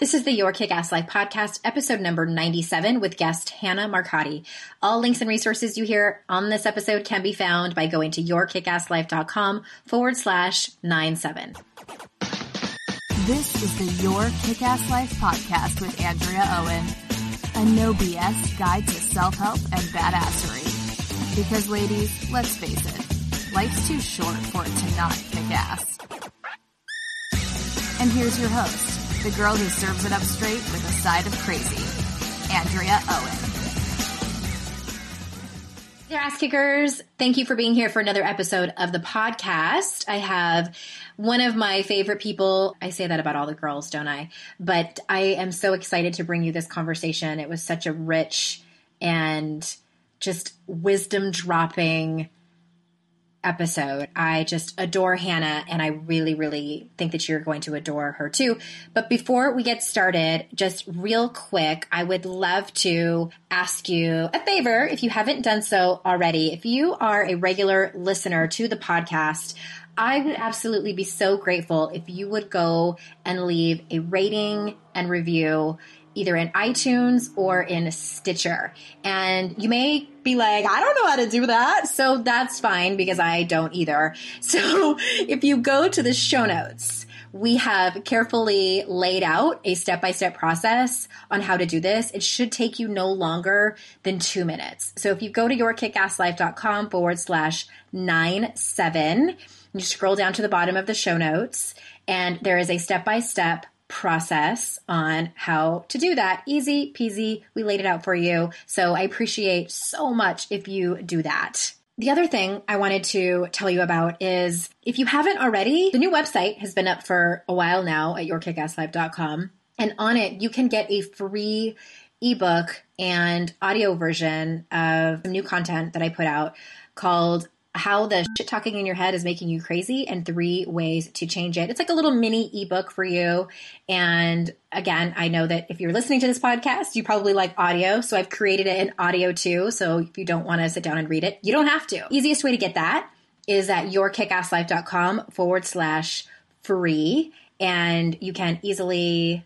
This is the Your Kick Ass Life podcast, episode number 97, with guest Hannah Marcotti. All links and resources you hear on this episode can be found by going to yourkickasslife.com forward slash 97. This is the Your Kick Ass Life podcast with Andrea Owen, a no BS guide to self help and badassery. Because, ladies, let's face it, life's too short for it to not kick ass. And here's your host the girl who serves it up straight with a side of crazy, Andrea Owen. Dear ass kickers, thank you for being here for another episode of the podcast. I have one of my favorite people. I say that about all the girls, don't I? But I am so excited to bring you this conversation. It was such a rich and just wisdom dropping episode. I just adore Hannah and I really, really think that you're going to adore her too. But before we get started, just real quick, I would love to ask you a favor if you haven't done so already. If you are a regular listener to the podcast, I would absolutely be so grateful if you would go and leave a rating and review either in iTunes or in Stitcher. And you may be like, I don't know how to do that. So that's fine because I don't either. So if you go to the show notes, we have carefully laid out a step by step process on how to do this. It should take you no longer than two minutes. So if you go to yourkickasslife.com forward slash nine seven, you scroll down to the bottom of the show notes and there is a step by step process on how to do that. Easy peasy. We laid it out for you. So I appreciate so much if you do that. The other thing I wanted to tell you about is if you haven't already, the new website has been up for a while now at yourkickasslife.com. And on it, you can get a free ebook and audio version of new content that I put out called how the shit talking in your head is making you crazy and three ways to change it. It's like a little mini ebook for you. And again, I know that if you're listening to this podcast, you probably like audio. So I've created it in audio too. So if you don't want to sit down and read it, you don't have to. Easiest way to get that is at yourkickasslife.com forward slash free. And you can easily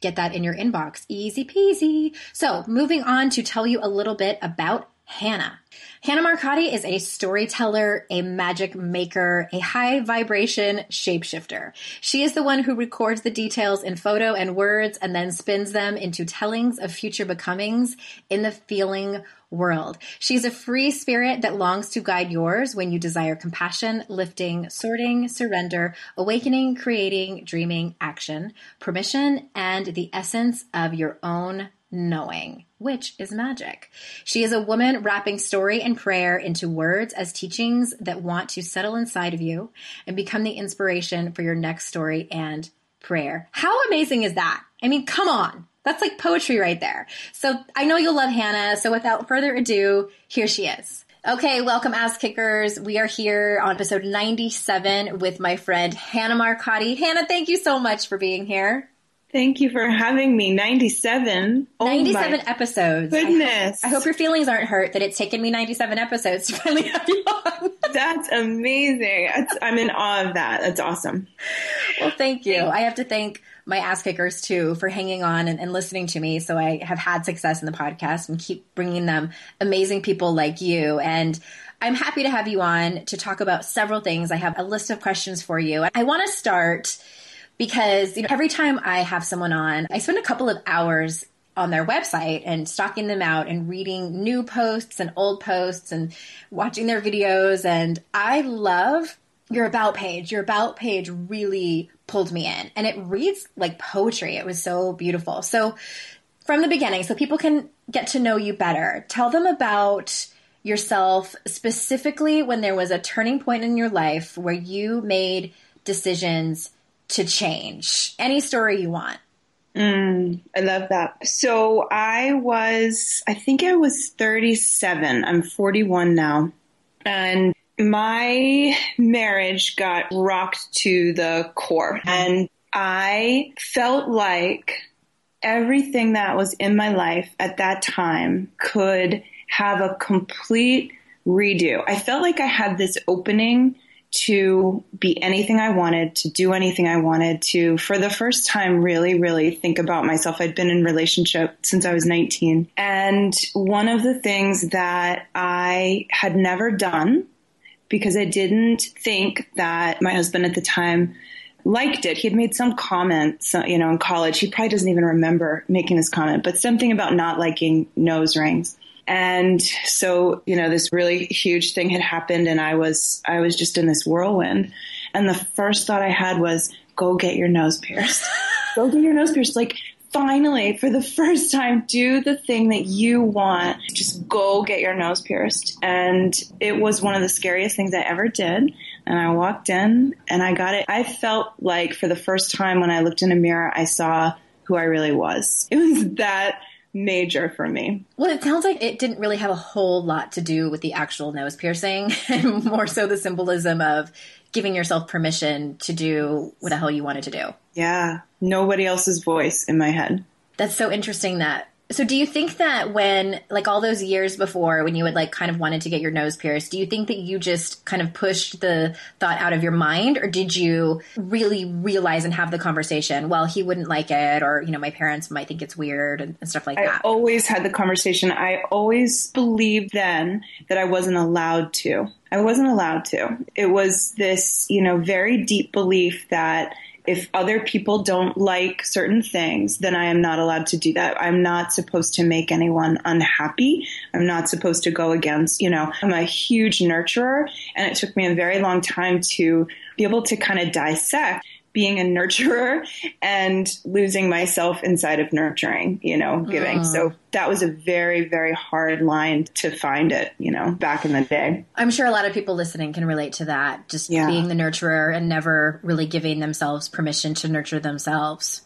get that in your inbox. Easy peasy. So moving on to tell you a little bit about Hannah. Hannah Marcotti is a storyteller, a magic maker, a high vibration shapeshifter. She is the one who records the details in photo and words and then spins them into tellings of future becomings in the feeling world. She's a free spirit that longs to guide yours when you desire compassion, lifting, sorting, surrender, awakening, creating, dreaming, action, permission, and the essence of your own knowing, which is magic. She is a woman wrapping story and prayer into words as teachings that want to settle inside of you and become the inspiration for your next story and prayer. How amazing is that? I mean, come on. That's like poetry right there. So I know you'll love Hannah. So without further ado, here she is. Okay, welcome, ass kickers. We are here on episode 97 with my friend Hannah Marcotti. Hannah, thank you so much for being here. Thank you for having me. 97. 97 episodes. Goodness. I, I, hope your feelings aren't hurt that it's taken me 97 episodes to finally have you on. That's amazing. I'm in awe of that. That's awesome. Well, thank you. I have to thank my ass kickers too for hanging on and, and listening to me. So I have had success in the podcast and keep bringing them amazing people like you. And I'm happy to have you on to talk about several things. I have a list of questions for you. I want to start because you know every time I have someone on, I spend a couple of hours on their website and stalking them out and reading new posts and old posts and watching their videos and I love your about page. Your about page really pulled me in and it reads like poetry. It was so beautiful. So from the beginning so people can get to know you better. Tell them about yourself specifically when there was a turning point in your life where you made decisions to change. Any story you want. Mm, I love that. So I was, I think I was 37. I'm 41 now. And my marriage got rocked to the core. And I felt like everything that was in my life at that time could have a complete redo. I felt like I had this opening to be anything I wanted, to do anything I wanted, to, for the first time, really, really think about myself. I'd been in relationship since I was 19. And one of the things that I had never done because I didn't think that my husband at the time liked it. He had made some comment, you know, in college. He probably doesn't even remember making this comment, but something about not liking nose rings. And so, you know, this really huge thing had happened and I was, I was just in this whirlwind. And the first thought I had was, go get your nose pierced. go get your nose pierced. Like, finally, for the first time, do the thing that you want. Just go get your nose pierced. And it was one of the scariest things I ever did. And I walked in and I got it. I felt like for the first time when I looked in a mirror, I saw who I really was. It was that major for me. Well, it sounds like it didn't really have a whole lot to do with the actual nose piercing, and more so the symbolism of giving yourself permission to do what the hell you wanted to do. Yeah, nobody else's voice in my head. That's so interesting that so do you think that when like all those years before when you had like kind of wanted to get your nose pierced, do you think that you just kind of pushed the thought out of your mind or did you really realize and have the conversation, well, he wouldn't like it or you know, my parents might think it's weird and, and stuff like I that? I always had the conversation. I always believed then that I wasn't allowed to. I wasn't allowed to. It was this, you know, very deep belief that if other people don't like certain things, then I am not allowed to do that. I'm not supposed to make anyone unhappy. I'm not supposed to go against, you know, I'm a huge nurturer and it took me a very long time to be able to kind of dissect being a nurturer and losing myself inside of nurturing, you know, giving. Mm. So that was a very, very hard line to find it, you know, back in the day. I'm sure a lot of people listening can relate to that. Just yeah. being the nurturer and never really giving themselves permission to nurture themselves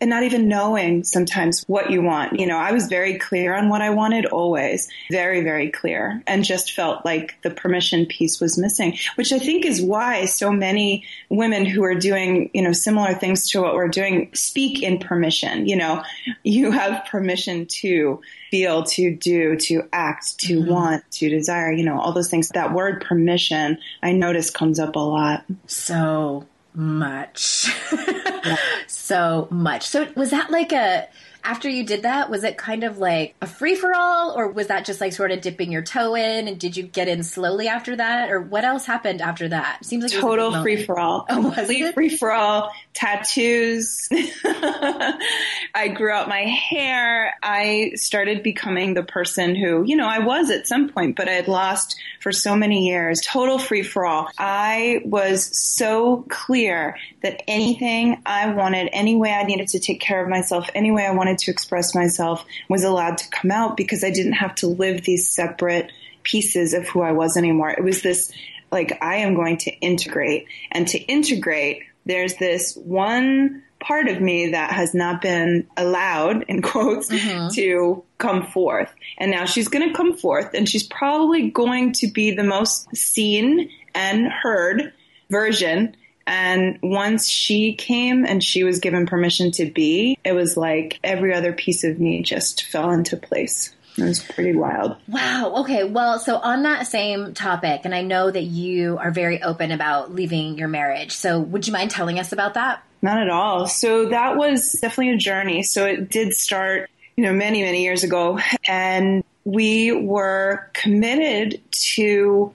and not even knowing sometimes what you want. You know, I was very clear on what I wanted always, very, very clear, and just felt like the permission piece was missing, which I think is why so many women who are doing, you know, similar things to what we're doing speak in permission. You know, you have permission to feel, to do, to act, to mm-hmm. want, to desire, you know, all those things. That word permission, I notice comes up a lot. So much. So much. So was that like a after you did that, was it kind of like a free for all, or was that just like sort of dipping your toe in? And did you get in slowly after that, or what else happened after that? Seems like total free for all. Oh, Complete free for all. Tattoos. I grew out my hair. I started becoming the person who, you know, I was at some point, but I had lost for so many years. Total free for all. I was so clear that anything I wanted, any way I needed to take care of myself, any way I wanted wanted to express myself was allowed to come out because I didn't have to live these separate pieces of who I was anymore. It was this like, I am going to integrate. And to integrate, there's this one part of me that has not been allowed, in quotes, mm-hmm. to come forth. And now she's going to come forth and she's probably going to be the most seen and heard version and once she came and she was given permission to be, it was like every other piece of me just fell into place. It was pretty wild. Wow. Okay. Well, so on that same topic, and I know that you are very open about leaving your marriage. So would you mind telling us about that? Not at all. So that was definitely a journey. So it did start, you know, many, many years ago. And we were committed to,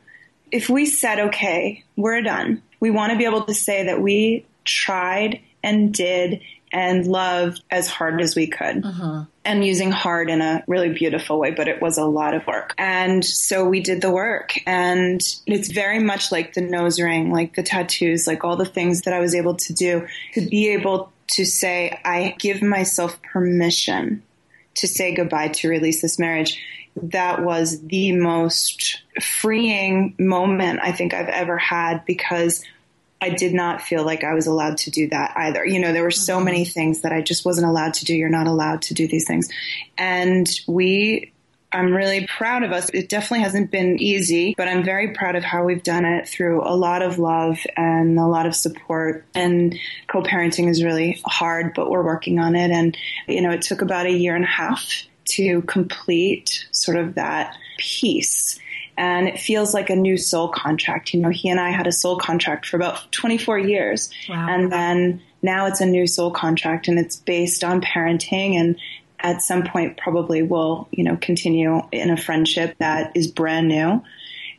if we said, okay, we're done, we want to be able to say that we tried and did and loved as hard as we could. Mm-hmm. And using hard in a really beautiful way, but it was a lot of work. And so we did the work. And it's very much like the nose ring, like the tattoos, like all the things that I was able to do to be able to say, I give myself permission to say goodbye, to release this marriage. That was the most freeing moment I think I've ever had because I did not feel like I was allowed to do that either. You know, there were so Mm-hmm. many things that I just wasn't allowed to do. You're not allowed to do these things. And we, I'm really proud of us. It definitely hasn't been easy, but I'm very proud of how we've done it through a lot of love and a lot of support. And co-parenting is really hard, but we're working on it. And, you know, it took about a year and a half to complete sort of that piece and it feels like a new soul contract. You know, he and I had a soul contract for about 24 years. Wow. And then now it's a new soul contract and it's based on parenting and at some point probably will, you know, continue in a friendship that is brand new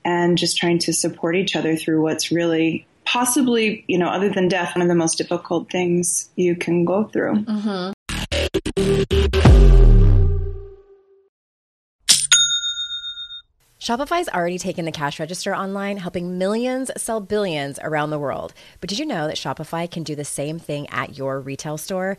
and just trying to support each other through what's really possibly, you know, other than death, one of the most difficult things you can go through. Mm-hmm. Shopify's already taken the cash register online, helping millions sell billions around the world. But did you know that Shopify can do the same thing at your retail store?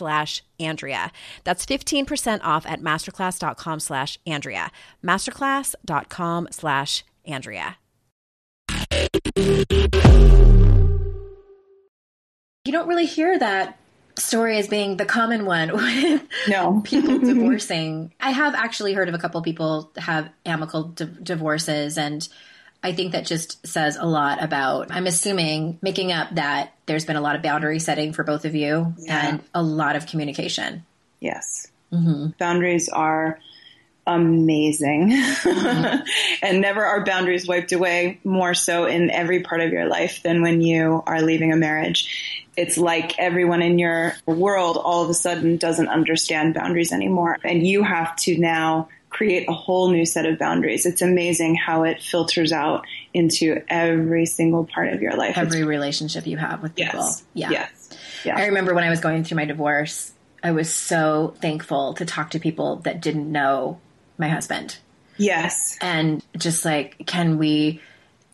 slash Andrea. That's 15% off at masterclass.com slash Andrea. Masterclass.com slash Andrea. You don't really hear that story as being the common one with No. people divorcing. I have actually heard of a couple people have amicable di- divorces, and I think that just says a lot about, I'm assuming, making up that there's been a lot of boundary setting for both of you and a lot of communication. Yes. Mm-hmm. Boundaries are amazing. Mm-hmm. and never are boundaries wiped away more so in every part of your life than when you are leaving a marriage. It's like everyone in your world all of a sudden doesn't understand boundaries anymore. And you have to now create a whole new set of boundaries. It's amazing how it filters out into every single part of your life. It's- Every relationship you have with people. yes. Yeah. Yes. Yeah. I remember when I was going through my divorce, I was so thankful to talk to people that didn't know my husband. yes. and just like can we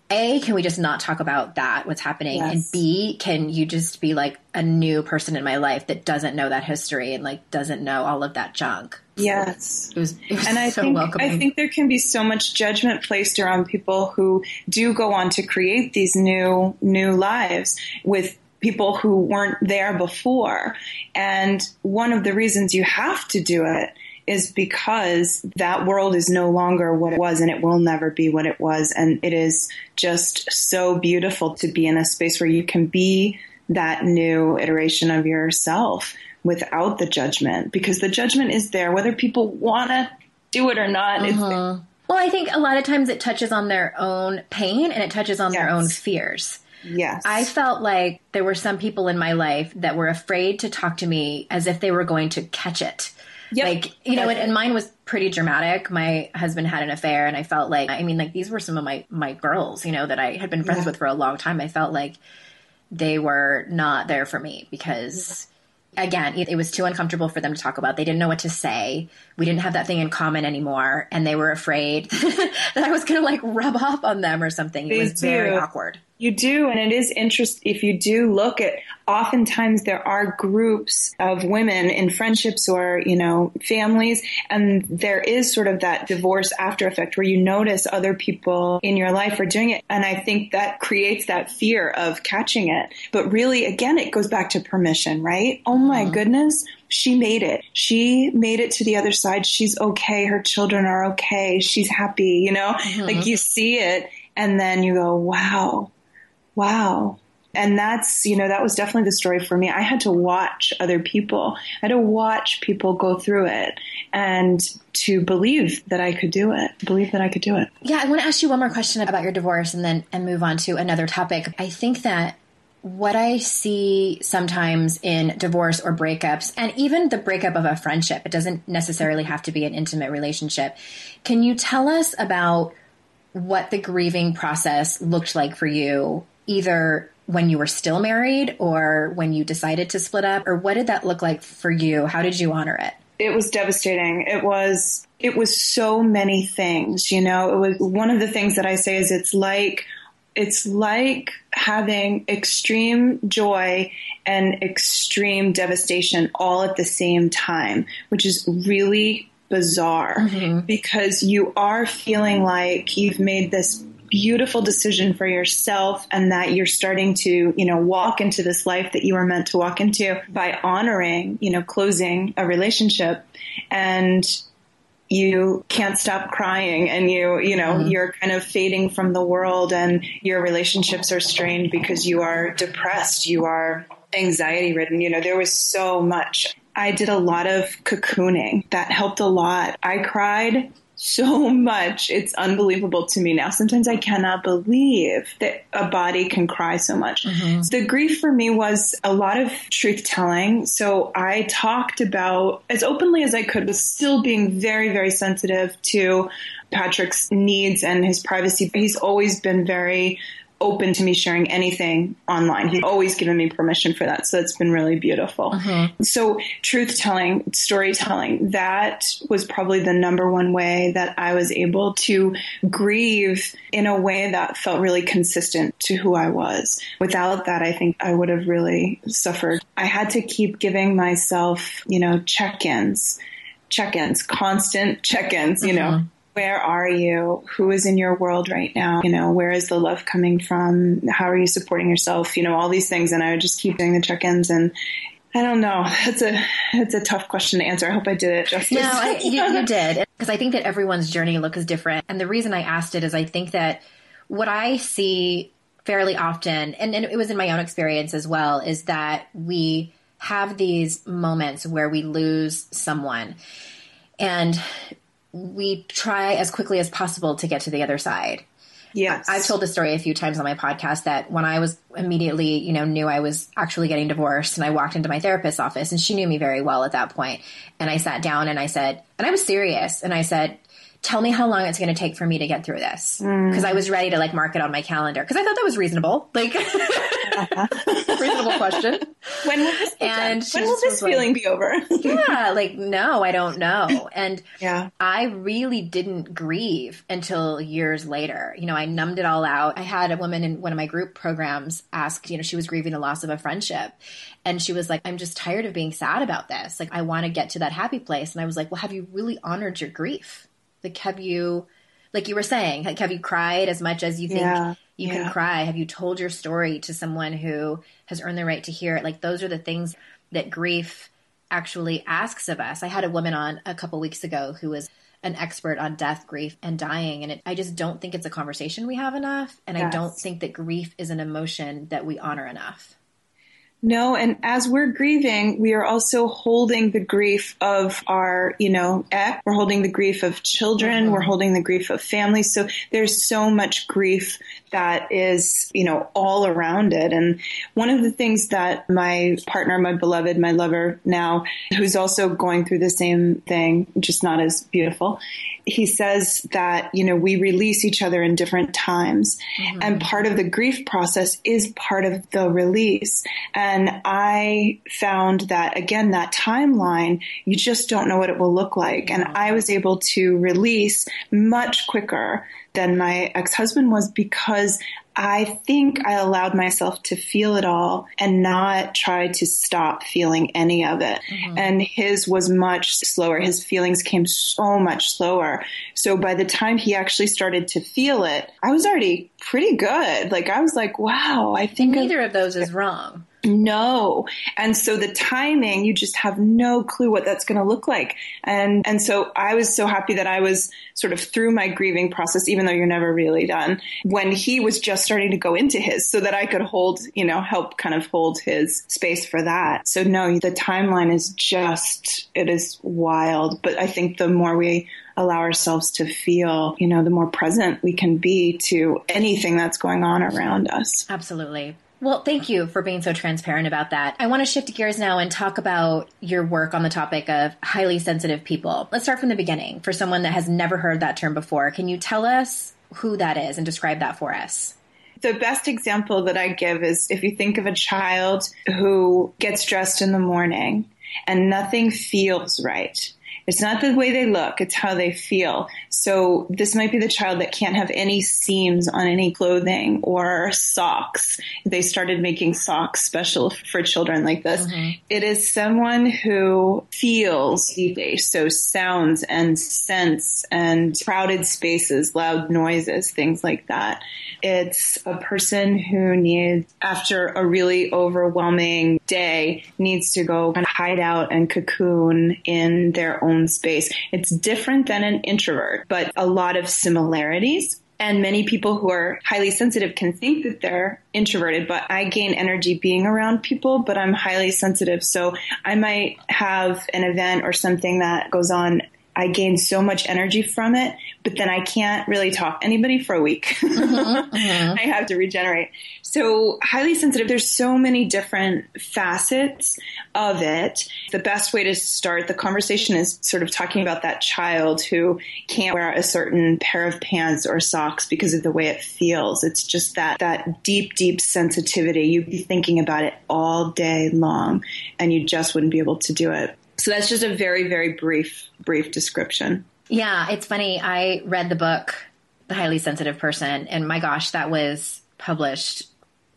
A, can we just not talk about that, what's happening? Yes. And B, can you just be like a new person in my life that doesn't know that history and like doesn't know all of that junk? Yes. It was, it was and I so think welcoming. I think there can be so much judgment placed around people who do go on to create these new new lives with people who weren't there before. And one of the reasons you have to do it is because that world is no longer what it was and it will never be what it was. And it is just so beautiful to be in a space where you can be that new iteration of yourself without the judgment because the judgment is there whether people want to do it or not. It's uh-huh. Well, I think a lot of times it touches on their own pain and it touches on their own fears. Yes. I felt like there were some people in my life that were afraid to talk to me as if they were going to catch it. Yep. Like, you know, and, and mine was pretty dramatic. My husband had an affair and I felt like, I mean, like these were some of my, my girls, you know, that I had been friends Yeah. with for a long time. I felt like they were not there for me because again, it, it was too uncomfortable for them to talk about. They didn't know what to say. We didn't have that thing in common anymore. And they were afraid that I was going to like rub off on them or something. It was very awkward. You do, and it is interesting if you do look at. Oftentimes, there are groups of women in friendships or you know families, and there is sort of that divorce after effect where you notice other people in your life are doing it, and I think that creates that fear of catching it. But really, again, it goes back to permission, right? Oh my mm-hmm. goodness, she made it. She made it to the other side. She's okay. Her children are okay. She's happy. You know, mm-hmm. like you see it, and then you go, wow. Wow. And that's, you know, that was definitely the story for me. I had to watch other people. I had to watch people go through it and to believe that I could do it, believe that I could do it. Yeah, I want to ask you one more question about your divorce and then and move on to another topic. I think that what I see sometimes in divorce or breakups, and even the breakup of a friendship, it doesn't necessarily have to be an intimate relationship. Can you tell us about what the grieving process looked like for you, either when you were still married or when you decided to split up, or what did that look like for you? How did you honor it? It was devastating. It was, it was so many things, you know, it was one of the things that I say is it's like, it's like having extreme joy and extreme devastation all at the same time, which is really bizarre mm-hmm. because you are feeling like you've made this beautiful decision for yourself and that you're starting to, you know, walk into this life that you were meant to walk into by honoring, you know, closing a relationship. And you can't stop crying and you you know mm-hmm. you're kind of fading from the world and your relationships are strained because you are depressed you are anxiety ridden. You know there was so much. I did a lot of cocooning. That helped a lot. I cried so much. It's unbelievable to me now. Sometimes i cannot believe that a body can cry so much. Mm-hmm. The grief for me was a lot of truth telling. So i talked about as openly as i could was still being very very sensitive to patrick's needs and his privacy. He's always been very open to me sharing anything online. He's always given me permission for that. So it's been really beautiful. Mm-hmm. So truth telling, storytelling, that was probably the number one way that I was able to grieve in a way that felt really consistent to who I was. Without that, I think I would have really suffered. I had to keep giving myself, you know, check-ins, check-ins, constant check-ins, you know, mm-hmm. Where are you? Who is in your world right now? You know, where is the love coming from? How are you supporting yourself? You know, all these things. And I would just keep doing the check-ins and I don't know. It's a, it's a tough question to answer. I hope I did it justice. No, I, you, you did. Because I think that everyone's journey looks different. And the reason I asked it is I think that what I see fairly often, and, and it was in my own experience as well, is that we have these moments where we lose someone and we try as quickly as possible to get to the other side. yes. I've told this story a few times on my podcast that when I was immediately, you know, knew I was actually getting divorced and I walked into my therapist's office and she knew me very well at that point. And I sat down and I said, and I was serious and I said, tell me how long it's going to take for me to get through this. Mm. Because I was ready to like mark it on my calendar because I thought that was reasonable. Like, reasonable question. When will this, And when will this was like- feeling be over? Yeah, like, no, I don't know. And yeah. I really didn't grieve until years later. You know, I numbed it all out. I had a woman in one of my group programs ask, you know, she was grieving the loss of a friendship. And she was like, I'm just tired of being sad about this. Like, I want to get to that happy place. And I was like, well, have you really honored your grief? Like, have you, like you were saying, like, have you cried as much as you think Yeah, you yeah. can cry? Have you told your story to someone who has earned the right to hear it? Like, those are the things that grief actually asks of us. I had a woman on a couple weeks ago who was an expert on death, grief, and dying. And it, I just don't think it's a conversation we have enough. And I don't think that grief is an emotion that we honor enough. No, and as we're grieving, we are also holding the grief of our, you know, ex. We're holding the grief of children. Mm-hmm. We're holding the grief of families. So there's so much grief that is, you know, all around it. And one of the things that my partner, my beloved, my lover now, who's also going through the same thing, just not as beautiful, he says that, you know, we release each other in different times. Mm-hmm. And part of the grief process is part of the release. And I found that again, that timeline, you just don't know what it will look like. And I was able to release much quicker than my ex-husband was because I think I allowed myself to feel it all and not try to stop feeling any of it. Mm-hmm. And his was much slower. His feelings came so much slower. So by the time he actually started to feel it, I was already pretty good. Like I was like, wow, I think I Neither of those is wrong. No. And so the timing, you just have no clue what that's going to look like. And, and so I was so happy that I was sort of through my grieving process, even though you're never really done, when he was just starting to go into his so that I could hold, you know, help kind of hold his space for that. So no, the timeline is just, it is wild. But I think the more we allow ourselves to feel, you know, the more present we can be to anything that's going on around us. Absolutely. Well, thank you for being so transparent about that. I want to shift gears now and talk about your work on the topic of highly sensitive people. Let's start from the beginning. For someone that has never heard that term before, can you tell us who that is and describe that for us? The best example that I give is if you think of a child who gets dressed in the morning and nothing feels right. It's not the way they look, it's how they feel. So this might be the child that can't have any seams on any clothing or socks. They started making socks special for children like this. It is someone who feels deeply. So sounds and scents and crowded spaces, loud noises, things like that. It's a person who needs, after a really overwhelming day, needs to go of hide out and cocoon in their own space. It's different than an introvert, but a lot of similarities. And many people who are highly sensitive can think that they're introverted, but I gain energy being around people, but I'm highly sensitive. So I might have an event or something that goes on. I gain so much energy from it, but then I can't really talk to anybody for a week. Mm-hmm, mm-hmm. I have to regenerate. So highly sensitive, there's so many different facets of it. The best way to start the conversation is sort of talking about that child who can't wear a certain pair of pants or socks because of the way it feels. It's just that, that deep, deep sensitivity. You'd be thinking about it all day long and you just wouldn't be able to do it. So that's just a very, very brief, brief description. Yeah, it's funny. I read the book, The Highly Sensitive Person, and my gosh, that was published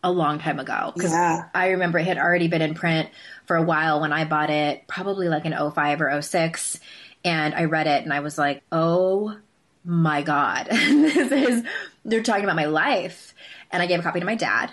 a long time ago. Because Yeah. I remember it had already been in print for a while when I bought it, probably like in 05 or 06. And I read it and I was like, oh my God, this is, they're talking about my life. And I gave a copy to my dad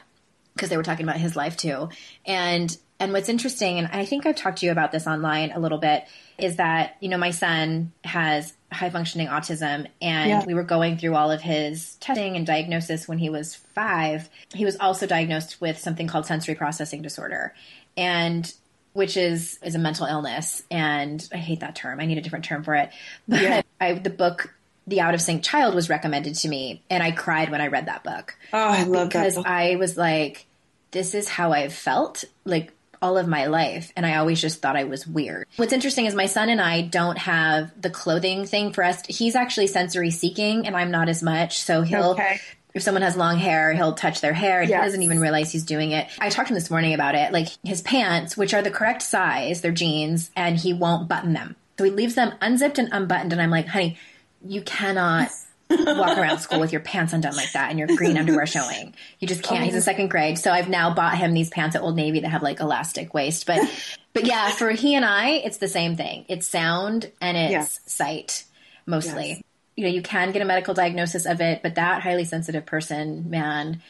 because they were talking about his life too. And and what's interesting, and I think I've talked to you about this online a little bit, is that you know my son has high functioning autism, and Yeah. we were going through all of his testing and diagnosis when he was five. He was also diagnosed with something called sensory processing disorder, and which is is a mental illness. And I hate that term. I need a different term for it. But Yeah. I, the book. The Out of Sync Child was recommended to me, and I cried when I read that book Oh, I love because that. book. I was like, this is how I've felt like all of my life and I always just thought I was weird. What's interesting is my son and I don't have the clothing thing for us. He's actually sensory seeking and I'm not as much. So he'll Okay. if someone has long hair, he'll touch their hair and Yes. he doesn't even realize he's doing it. I talked to him this morning about it. Like his pants, which are the correct size, they're jeans, and he won't button them. So he leaves them unzipped and unbuttoned. And I'm like, honey, you cannot walk around school with your pants undone like that and your green underwear showing. You just can't. He's in oh. second grade. So I've now bought him these pants at Old Navy that have like elastic waist. But but yeah, for he and I, it's the same thing. It's sound and it's Yes. sight mostly. Yes. You know, you can get a medical diagnosis of it, but that highly sensitive person, man,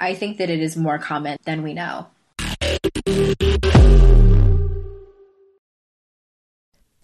I think that it is more common than we know.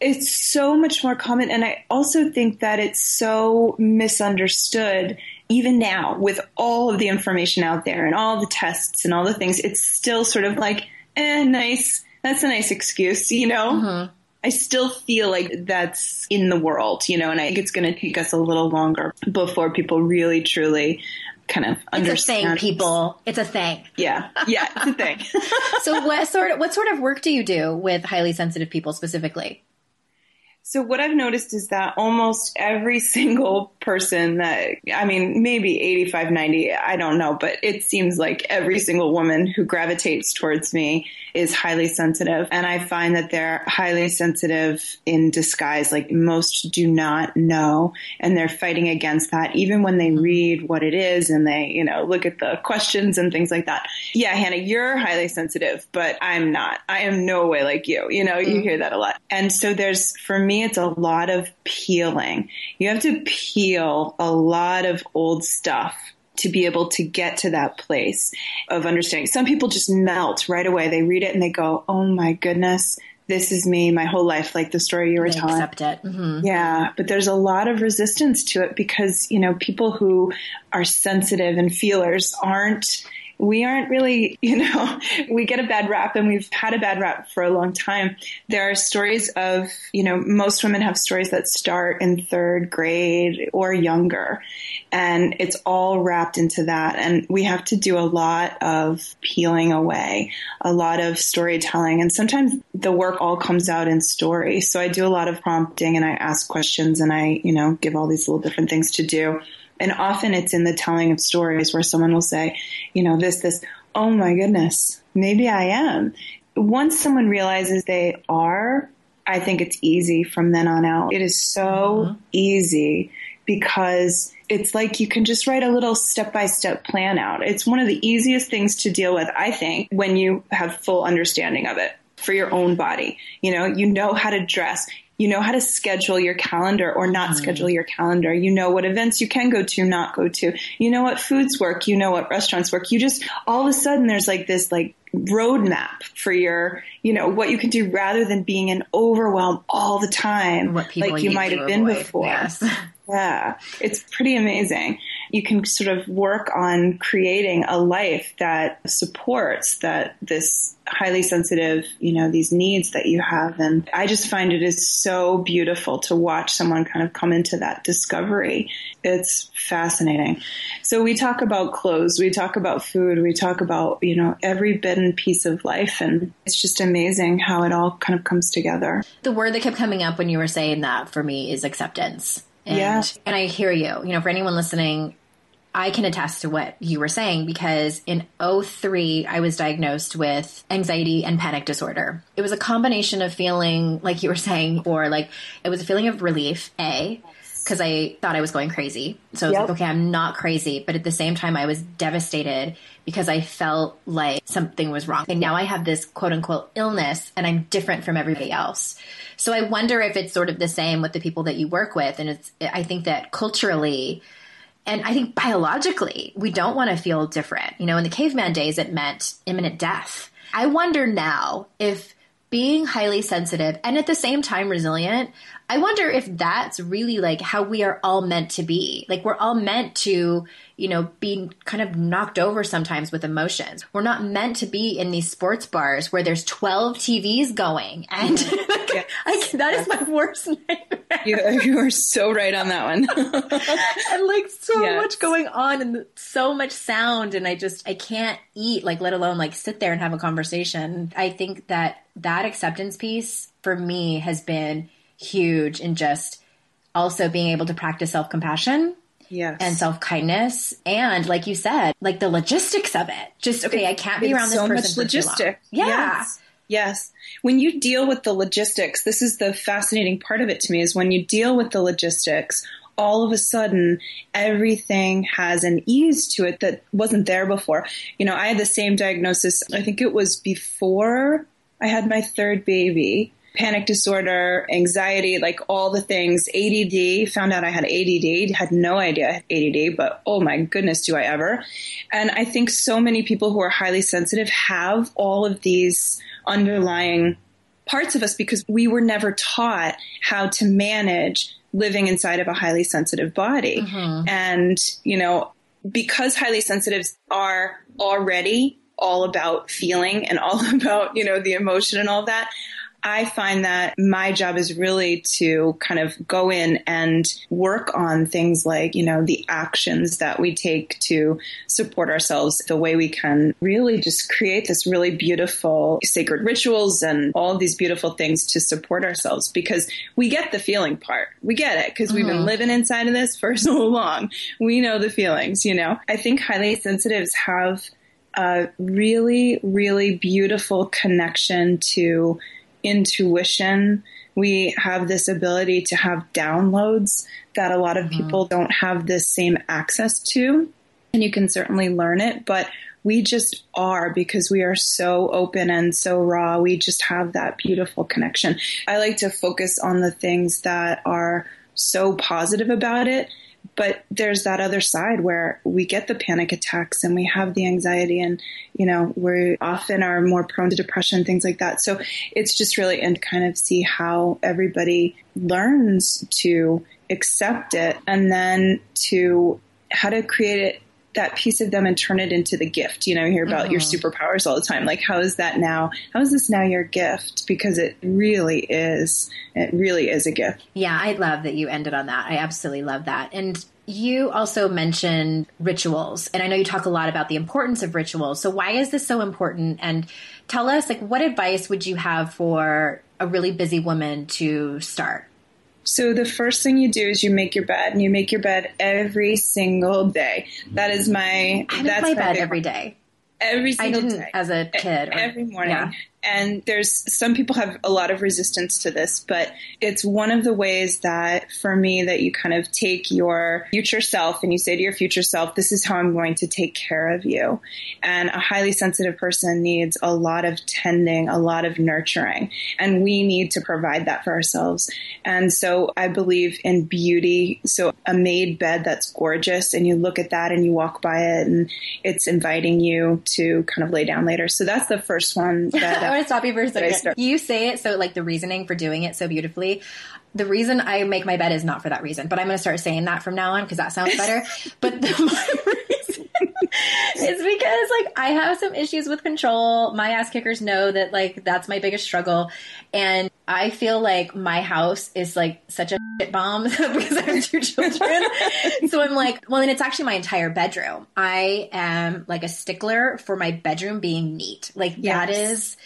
It's so much more common and i also think that it's so misunderstood even now with all of the information out there and all the tests and all the things. It's still sort of like eh nice. That's a nice excuse you know? I still feel like that's in the world you know and i think it's going to take us a little longer before people really truly kind of It's a understand. thing, people. It's a thing. yeah. Yeah it's a thing. So what sort of what sort of work do you do with highly sensitive people specifically? So what I've noticed is that almost every single person that, I mean, maybe 85, 90, I don't know, but it seems like every single woman who gravitates towards me is highly sensitive. And I find that they're highly sensitive in disguise. Like most do not know. And they're fighting against that even when they mm-hmm. read what it is and they, you know, look at the questions and things like that. Yeah, Hannah, you're highly sensitive, but I'm not. I am no way like you. You know, you mm-hmm. hear that a lot. And so there's, for me, it's a lot of peeling. You have to peel a lot of old stuff to be able to get to that place of understanding. Some people just melt right away. They read it and they go, Oh my goodness, this is me my whole life, like the story you were They telling. accept it. hmm Yeah, but there's a lot of resistance to it because, you know, people who are sensitive and feelers aren't, we aren't really, you know, we get a bad rap and we've had a bad rap for a long time. There are stories of, you know, most women have stories that start in third grade or younger. And it's all wrapped into that. And we have to do a lot of peeling away, a lot of storytelling. And sometimes the work all comes out in story. So I do a lot of prompting and I ask questions and I, you know, give all these little different things to do. And often it's in the telling of stories where someone will say, you know, this, this, oh my goodness, maybe I am. Once someone realizes they are, I think it's easy from then on out. It is so mm-hmm. easy because it's like you can just write a little step by step plan out. It's one of the easiest things to deal with, I think, when you have full understanding of it for your own body. You know, you know how to dress. You know how to schedule your calendar or not mm-hmm. schedule your calendar. You know what events you can go to, not go to. You know what foods work. You know what restaurants work. You just, all of a sudden there's like this like roadmap for your, you know, what you can do rather than being in overwhelm all the time, like you might have been before. Yes. Yeah, it's pretty amazing. You can sort of work on creating a life that supports that this highly sensitive, you know, these needs that you have. And I just find it is so beautiful to watch someone kind of come into that discovery. It's fascinating. So we talk about clothes, we talk about food, we talk about, you know, every bit and piece of life. And it's just amazing how it all kind of comes together. The word that kept coming up when you were saying that for me is acceptance. And, yeah. and I hear you. You know, for anyone listening, I can attest to what you were saying because in 03, I was diagnosed with anxiety and panic disorder. It was a combination of feeling, like you were saying, or like it was a feeling of relief, A, because I thought I was going crazy. So I was yep. like, okay, I'm not crazy. But at the same time, I was devastated because I felt like something was wrong. And now I have this quote unquote illness and I'm different from everybody else. So I wonder if it's sort of the same with the people that you work with. And it's, I think that culturally, and I think biologically, we don't want to feel different. You know, in the caveman days, it meant imminent death. I wonder now if being highly sensitive and at the same time resilient, I wonder if that's really like how we are all meant to be. Like we're all meant to, you know, be kind of knocked over sometimes with emotions. We're not meant to be in these sports bars where there's 12 TVs going. And yes. I, that is my worst nightmare. You, you are so right on that one. and like so yes. much going on and so much sound. And I just, I can't eat, like, let alone like sit there and have a conversation. I think that that acceptance piece for me has been huge in just also being able to practice self compassion. Yes. And self kindness. And like you said, like the logistics of it. Just, okay, I can't be around this so person. So much logistics. Yeah. Yes. Yes. When you deal with the logistics, this is the fascinating part of it to me is when you deal with the logistics, all of a sudden everything has an ease to it that wasn't there before. You know, I had the same diagnosis, I think it was before I had my third baby panic disorder, anxiety, like all the things, ADD, found out I had ADD, had no idea I had ADD, but oh my goodness, do I ever. And I think so many people who are highly sensitive have all of these underlying parts of us because we were never taught how to manage living inside of a highly sensitive body. Mm-hmm. And, you know, because highly sensitives are already all about feeling and all about, you know, the emotion and all that. I find that my job is really to kind of go in and work on things like, you know, the actions that we take to support ourselves, the way we can really just create this really beautiful sacred rituals and all these beautiful things to support ourselves because we get the feeling part. We get it because mm-hmm. we've been mm-hmm. living inside of this for so long. We know the feelings, you know. I think highly sensitives have a really, really beautiful connection to intuition. We have this ability to have downloads that a lot of mm-hmm. people don't have the same access to. And you can certainly learn it, but we just are because we are so open and so raw. We just have that beautiful connection. I like to focus on the things that are so positive about it but there's that other side where we get the panic attacks and we have the anxiety and, you know, we often are more prone to depression, things like that. So it's just really and kind of see how everybody learns to accept it and then to how to create it that piece of them and turn it into the gift. You know, you hear about mm-hmm. your superpowers all the time. Like, how is that now? How is this now your gift? Because it really is. It really is a gift. Yeah, I love that you ended on that. I absolutely love that. And you also mentioned rituals, and I know you talk a lot about the importance of rituals. So, why is this so important? And tell us, like, what advice would you have for a really busy woman to start? So the first thing you do is you make your bed, and you make your bed every single day. That is my. I that's my bed every day. Every single I didn't day. as a kid. Or, every morning. Yeah. And there's some people have a lot of resistance to this, but it's one of the ways that for me that you kind of take your future self and you say to your future self, this is how I'm going to take care of you. And a highly sensitive person needs a lot of tending, a lot of nurturing, and we need to provide that for ourselves. And so I believe in beauty. So a made bed that's gorgeous and you look at that and you walk by it and it's inviting you to kind of lay down later. So that's the first one that I want to stop you for a second. You say it so like the reasoning for doing it so beautifully. The reason I make my bed is not for that reason, but I'm going to start saying that from now on because that sounds better. but the reason is because like I have some issues with control. My ass kickers know that like that's my biggest struggle, and I feel like my house is like such a shit bomb because I have two children. so I'm like, well, and it's actually my entire bedroom. I am like a stickler for my bedroom being neat. Like yes. that is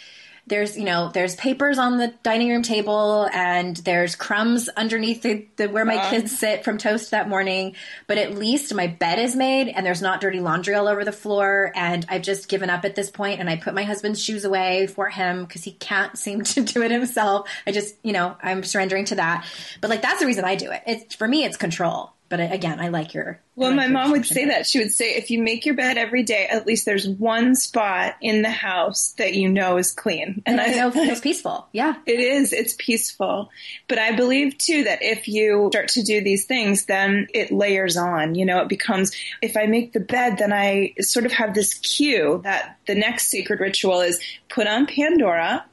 there's you know there's papers on the dining room table and there's crumbs underneath the, the where my uh kids sit from toast that morning. But at least my bed is made and there's not dirty laundry all over the floor. And i've just given up at this point and i put my husband's shoes away for him because he can't seem to do it himself. I just you know i'm surrendering to that. But like that's the reason i do it. It's for me it's control but again, I like your. Well, like my mom would say that. She would say, if you make your bed every day, at least there's one spot in the house that you know is clean. And, and I know it's peaceful. Yeah. It is. It's peaceful. But I believe too that if you start to do these things, then it layers on. You know, it becomes, if I make the bed, then I sort of have this cue that the next sacred ritual is put on Pandora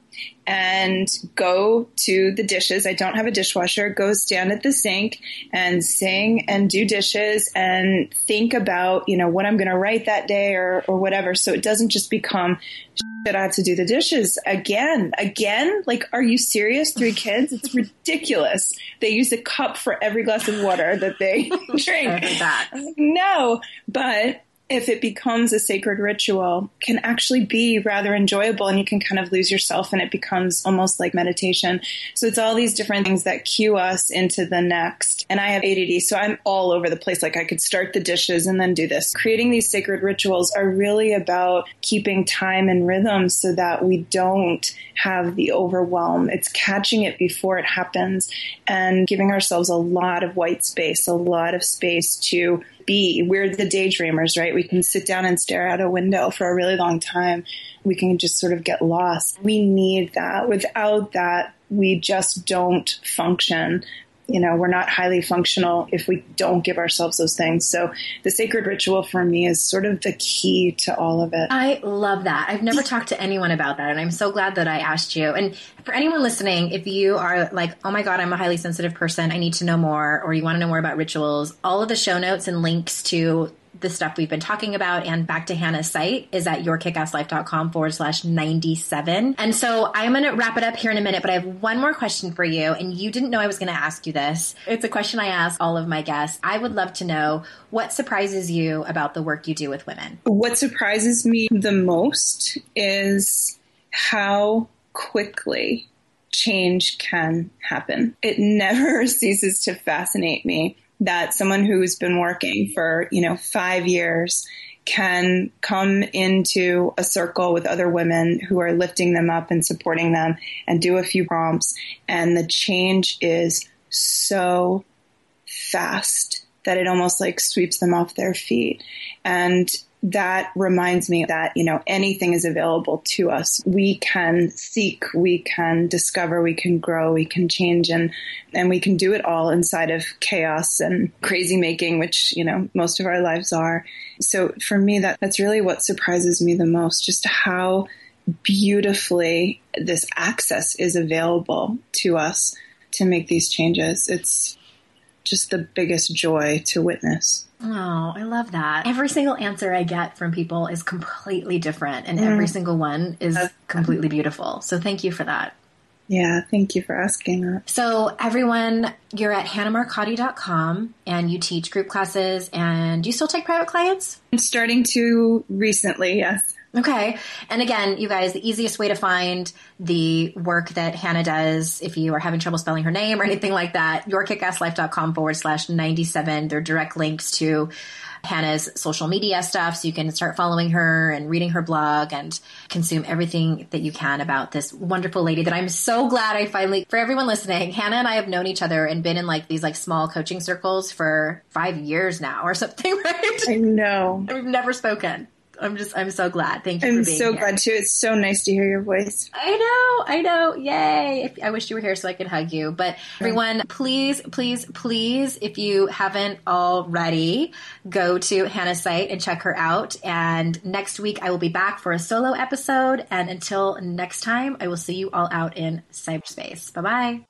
and go to the dishes. I don't have a dishwasher. Go stand at the sink and sing and do dishes and think about, you know, what I'm going to write that day or, or whatever. So it doesn't just become that I have to do the dishes again, again. Like, are you serious? Three kids? It's ridiculous. They use a cup for every glass of water that they drink. No, but if it becomes a sacred ritual, can actually be rather enjoyable and you can kind of lose yourself and it becomes almost like meditation. So it's all these different things that cue us into the next. And I have ADD, so I'm all over the place. Like I could start the dishes and then do this. Creating these sacred rituals are really about keeping time and rhythm so that we don't have the overwhelm. It's catching it before it happens and giving ourselves a lot of white space, a lot of space to be. We're the daydreamers, right? We can sit down and stare out a window for a really long time. We can just sort of get lost. We need that. Without that, we just don't function you know, we're not highly functional if we don't give ourselves those things. So the sacred ritual for me is sort of the key to all of it. I love that. I've never talked to anyone about that. And I'm so glad that I asked you. And for anyone listening, if you are like, oh my God, I'm a highly sensitive person, I need to know more, or you want to know more about rituals, all of the show notes and links to the stuff we've been talking about and back to Hannah's site is at yourkickasslife.com forward slash 97. And so I'm going to wrap it up here in a minute, but I have one more question for you. And you didn't know I was going to ask you this. It's a question I ask all of my guests. I would love to know what surprises you about the work you do with women. What surprises me the most is how quickly change can happen. It never ceases to fascinate me that someone who's been working for, you know, five years can come into a circle with other women who are lifting them up and supporting them and do a few prompts. And the change is so fast that it almost like sweeps them off their feet. And that reminds me that, you know, anything is available to us. We can seek, we can discover, we can grow, we can change and, and we can do it all inside of chaos and crazy making, which, you know, most of our lives are. So for me, that, that's really what surprises me the most, just how beautifully this access is available to us to make these changes. It's just the biggest joy to witness. Oh, I love that. Every single answer I get from people is completely different, and mm. every single one is completely beautiful. So, thank you for that. Yeah, thank you for asking that. So, everyone, you're at hannahmarcotti.com and you teach group classes, and do you still take private clients? I'm starting to recently, yes. Okay. And again, you guys, the easiest way to find the work that Hannah does, if you are having trouble spelling her name or anything like that, yourkickasslife.com forward slash 97. There are direct links to Hannah's social media stuff. So you can start following her and reading her blog and consume everything that you can about this wonderful lady that I'm so glad I finally, for everyone listening, Hannah and I have known each other and been in like these like small coaching circles for five years now or something, right? I know. And we've never spoken. I'm just, I'm so glad. Thank you I'm for being so here. glad too. It's so nice to hear your voice. I know, I know. Yay. If, I wish you were here so I could hug you. But everyone, please, please, please, if you haven't already, go to Hannah's site and check her out. And next week I will be back for a solo episode. And until next time, I will see you all out in cyberspace. Bye bye.